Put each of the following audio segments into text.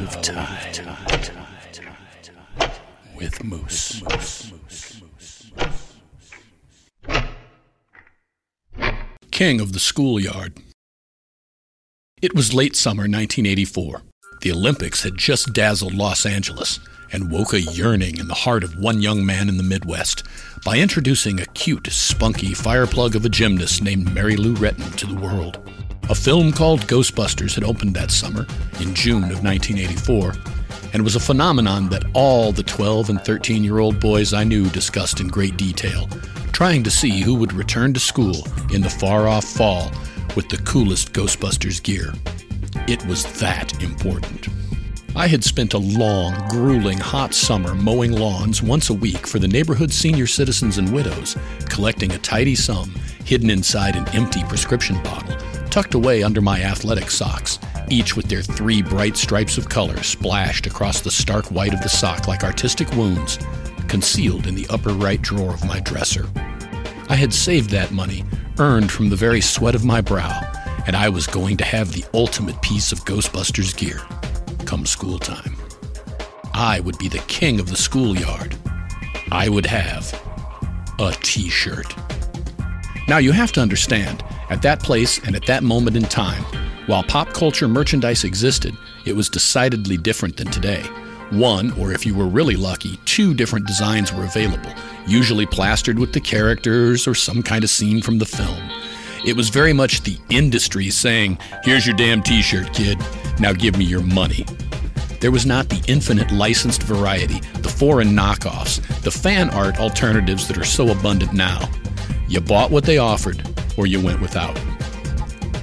Of Time with Moose. King of the Schoolyard. It was late summer 1984. The Olympics had just dazzled Los Angeles and woke a yearning in the heart of one young man in the Midwest by introducing a cute, spunky fireplug of a gymnast named Mary Lou Retton to the world. A film called Ghostbusters had opened that summer, in June of 1984, and was a phenomenon that all the 12 and 13 year old boys I knew discussed in great detail, trying to see who would return to school in the far off fall with the coolest Ghostbusters gear. It was that important. I had spent a long, grueling, hot summer mowing lawns once a week for the neighborhood senior citizens and widows, collecting a tidy sum hidden inside an empty prescription bottle, tucked away under my athletic socks, each with their three bright stripes of color splashed across the stark white of the sock like artistic wounds, concealed in the upper right drawer of my dresser. I had saved that money, earned from the very sweat of my brow, and I was going to have the ultimate piece of Ghostbusters gear come school time. I would be the king of the schoolyard. I would have a t shirt. Now, you have to understand, at that place and at that moment in time, while pop culture merchandise existed, it was decidedly different than today. One, or if you were really lucky, two different designs were available, usually plastered with the characters or some kind of scene from the film. It was very much the industry saying, Here's your damn t shirt, kid. Now give me your money. There was not the infinite licensed variety, the foreign knockoffs, the fan art alternatives that are so abundant now. You bought what they offered, or you went without.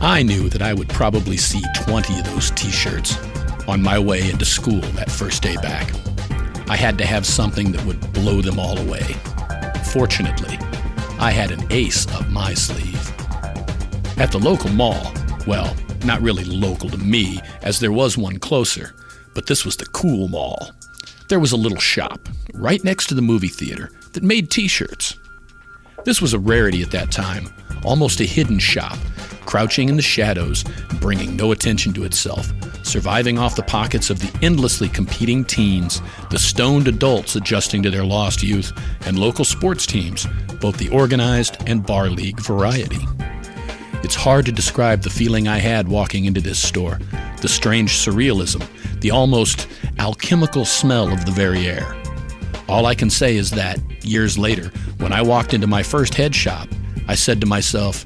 I knew that I would probably see 20 of those t shirts on my way into school that first day back. I had to have something that would blow them all away. Fortunately, I had an ace up my sleeve. At the local mall, well, not really local to me, as there was one closer, but this was the cool mall. There was a little shop right next to the movie theater that made t shirts. This was a rarity at that time, almost a hidden shop, crouching in the shadows, bringing no attention to itself, surviving off the pockets of the endlessly competing teens, the stoned adults adjusting to their lost youth, and local sports teams, both the organized and bar league variety. It's hard to describe the feeling I had walking into this store the strange surrealism, the almost alchemical smell of the very air. All I can say is that, years later, when I walked into my first head shop, I said to myself,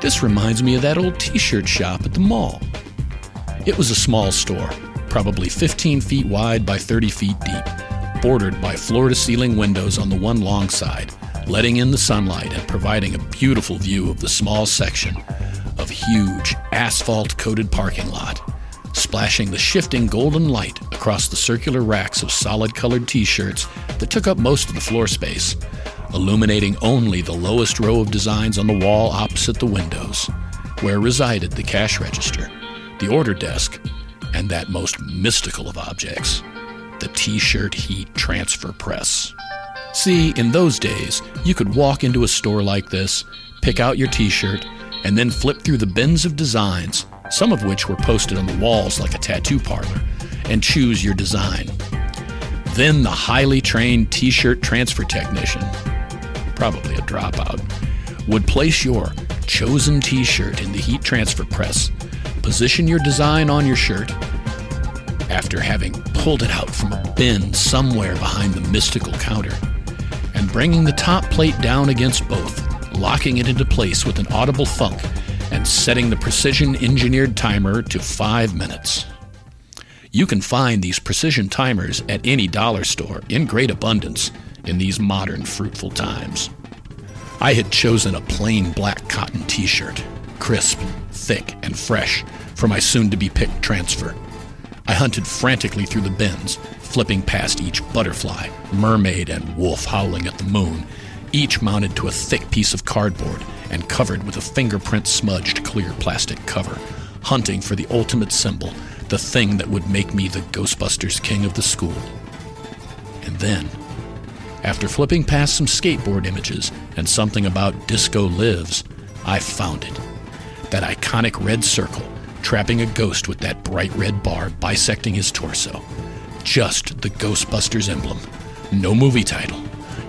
This reminds me of that old t shirt shop at the mall. It was a small store, probably 15 feet wide by 30 feet deep, bordered by floor to ceiling windows on the one long side, letting in the sunlight and providing a beautiful view of the small section of huge asphalt coated parking lot, splashing the shifting golden light across the circular racks of solid colored t shirts that took up most of the floor space, illuminating only the lowest row of designs on the wall opposite the windows, where resided the cash register, the order desk, and that most mystical of objects, the t shirt heat transfer press. See, in those days, you could walk into a store like this, pick out your t shirt, and then flip through the bins of designs, some of which were posted on the walls like a tattoo parlor, and choose your design. Then the highly trained t shirt transfer technician, probably a dropout, would place your chosen t shirt in the heat transfer press, position your design on your shirt, after having pulled it out from a bin somewhere behind the mystical counter and bringing the top plate down against both, locking it into place with an audible thunk, and setting the precision engineered timer to five minutes. You can find these precision timers at any dollar store in great abundance in these modern fruitful times. I had chosen a plain black cotton t shirt, crisp, thick, and fresh, for my soon to be picked transfer. I hunted frantically through the bins, flipping past each butterfly, mermaid, and wolf howling at the moon, each mounted to a thick piece of cardboard and covered with a fingerprint smudged clear plastic cover, hunting for the ultimate symbol, the thing that would make me the Ghostbusters king of the school. And then, after flipping past some skateboard images and something about Disco Lives, I found it. That iconic red circle trapping a ghost with that bright red bar bisecting his torso. Just the Ghostbusters emblem. No movie title,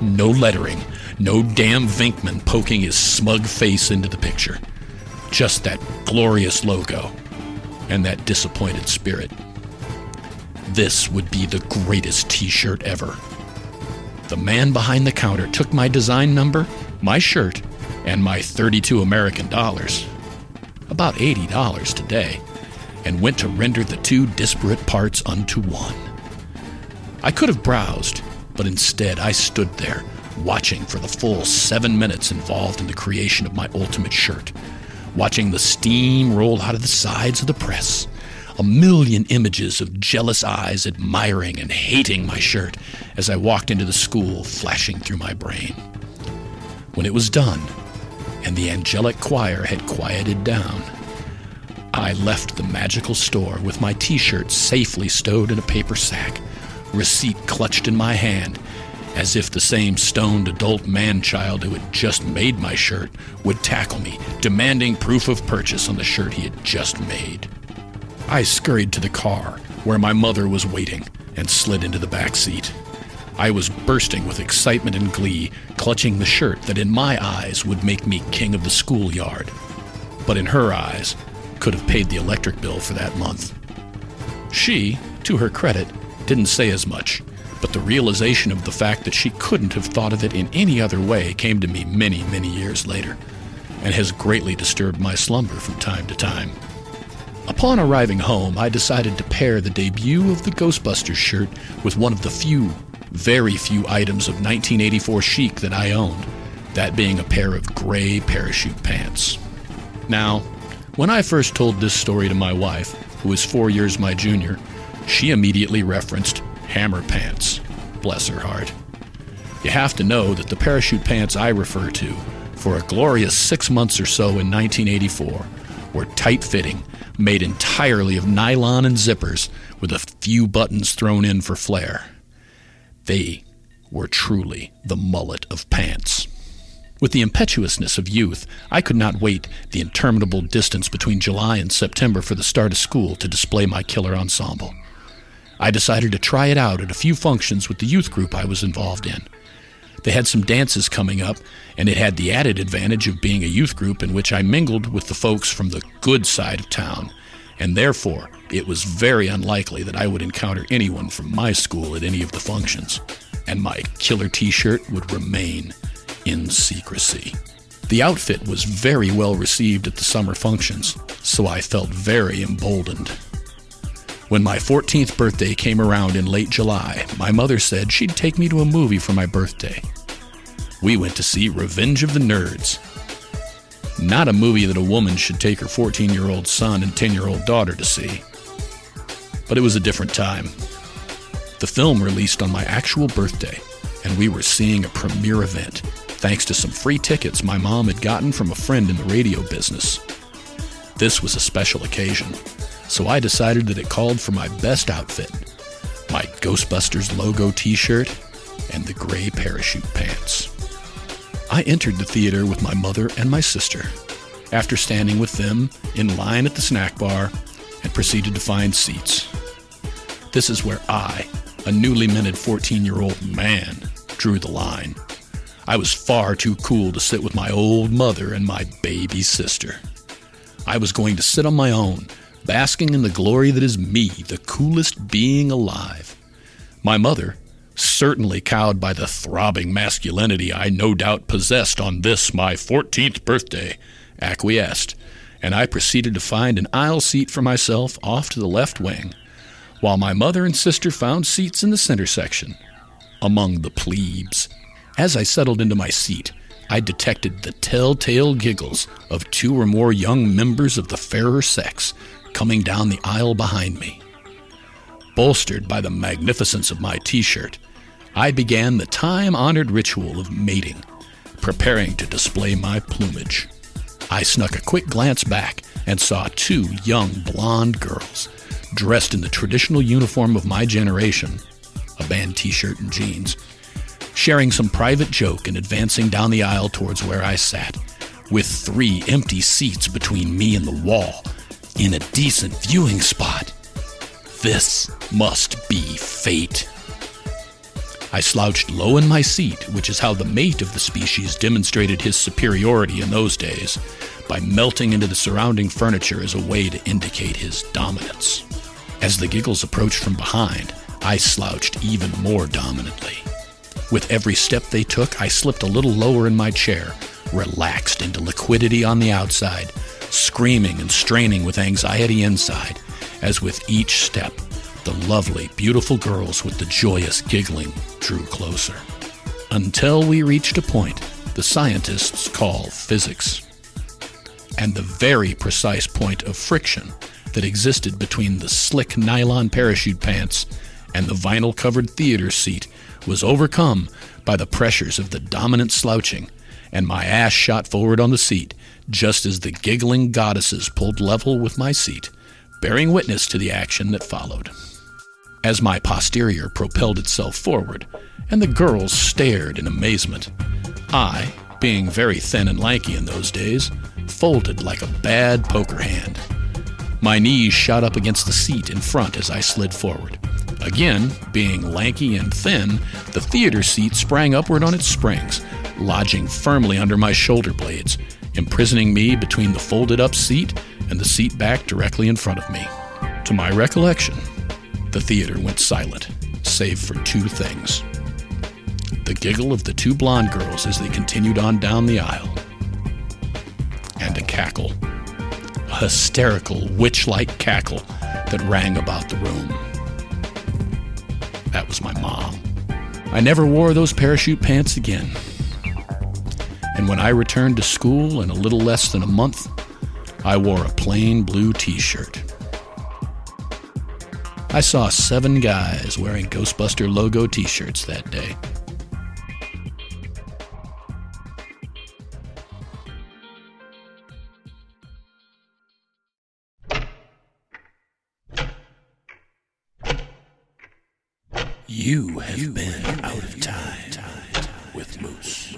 no lettering, no damn Venkman poking his smug face into the picture. Just that glorious logo and that disappointed spirit. This would be the greatest t shirt ever. The man behind the counter took my design number, my shirt, and my 32 American dollars, about $80 today, and went to render the two disparate parts unto one. I could have browsed, but instead I stood there, watching for the full seven minutes involved in the creation of my ultimate shirt, watching the steam roll out of the sides of the press, a million images of jealous eyes admiring and hating my shirt as I walked into the school flashing through my brain. When it was done, and the angelic choir had quieted down, I left the magical store with my t shirt safely stowed in a paper sack, receipt clutched in my hand, as if the same stoned adult man child who had just made my shirt would tackle me, demanding proof of purchase on the shirt he had just made. I scurried to the car, where my mother was waiting, and slid into the back seat. I was bursting with excitement and glee, clutching the shirt that in my eyes would make me king of the schoolyard, but in her eyes could have paid the electric bill for that month. She, to her credit, didn't say as much, but the realization of the fact that she couldn't have thought of it in any other way came to me many, many years later, and has greatly disturbed my slumber from time to time. Upon arriving home, I decided to pair the debut of the Ghostbusters shirt with one of the few very few items of 1984 chic that I owned, that being a pair of gray parachute pants. Now, when I first told this story to my wife, who is four years my junior, she immediately referenced hammer pants. Bless her heart. You have to know that the parachute pants I refer to, for a glorious six months or so in 1984, were tight fitting, made entirely of nylon and zippers, with a few buttons thrown in for flair. They were truly the mullet of pants. With the impetuousness of youth, I could not wait the interminable distance between July and September for the start of school to display my killer ensemble. I decided to try it out at a few functions with the youth group I was involved in. They had some dances coming up, and it had the added advantage of being a youth group in which I mingled with the folks from the good side of town, and therefore it was very unlikely that I would encounter anyone from my school at any of the functions, and my killer t shirt would remain in secrecy. The outfit was very well received at the summer functions, so I felt very emboldened. When my 14th birthday came around in late July, my mother said she'd take me to a movie for my birthday. We went to see Revenge of the Nerds, not a movie that a woman should take her 14 year old son and 10 year old daughter to see. But it was a different time. The film released on my actual birthday, and we were seeing a premiere event thanks to some free tickets my mom had gotten from a friend in the radio business. This was a special occasion, so I decided that it called for my best outfit my Ghostbusters logo t shirt and the gray parachute pants. I entered the theater with my mother and my sister, after standing with them in line at the snack bar and proceeded to find seats. This is where I, a newly minted 14 year old man, drew the line. I was far too cool to sit with my old mother and my baby sister. I was going to sit on my own, basking in the glory that is me, the coolest being alive. My mother, certainly cowed by the throbbing masculinity I no doubt possessed on this, my 14th birthday, acquiesced, and I proceeded to find an aisle seat for myself off to the left wing, while my mother and sister found seats in the center section, among the plebes. As I settled into my seat, I detected the telltale giggles of two or more young members of the fairer sex coming down the aisle behind me. Bolstered by the magnificence of my t shirt, I began the time honored ritual of mating, preparing to display my plumage. I snuck a quick glance back and saw two young blonde girls dressed in the traditional uniform of my generation a band t shirt and jeans sharing some private joke and advancing down the aisle towards where I sat, with three empty seats between me and the wall in a decent viewing spot. This must be fate. I slouched low in my seat, which is how the mate of the species demonstrated his superiority in those days, by melting into the surrounding furniture as a way to indicate his dominance. As the giggles approached from behind, I slouched even more dominantly. With every step they took, I slipped a little lower in my chair, relaxed into liquidity on the outside, screaming and straining with anxiety inside, as with each step, the lovely, beautiful girls with the joyous giggling drew closer. Until we reached a point the scientists call physics. And the very precise point of friction that existed between the slick nylon parachute pants and the vinyl covered theater seat was overcome by the pressures of the dominant slouching, and my ass shot forward on the seat just as the giggling goddesses pulled level with my seat, bearing witness to the action that followed. As my posterior propelled itself forward, and the girls stared in amazement, I, being very thin and lanky in those days, folded like a bad poker hand. My knees shot up against the seat in front as I slid forward. Again, being lanky and thin, the theater seat sprang upward on its springs, lodging firmly under my shoulder blades, imprisoning me between the folded up seat and the seat back directly in front of me. To my recollection, the theater went silent, save for two things the giggle of the two blonde girls as they continued on down the aisle, and a cackle, a hysterical, witch like cackle that rang about the room. That was my mom. I never wore those parachute pants again. And when I returned to school in a little less than a month, I wore a plain blue t shirt. I saw seven guys wearing Ghostbuster logo t shirts that day. You have been out of time with Moose.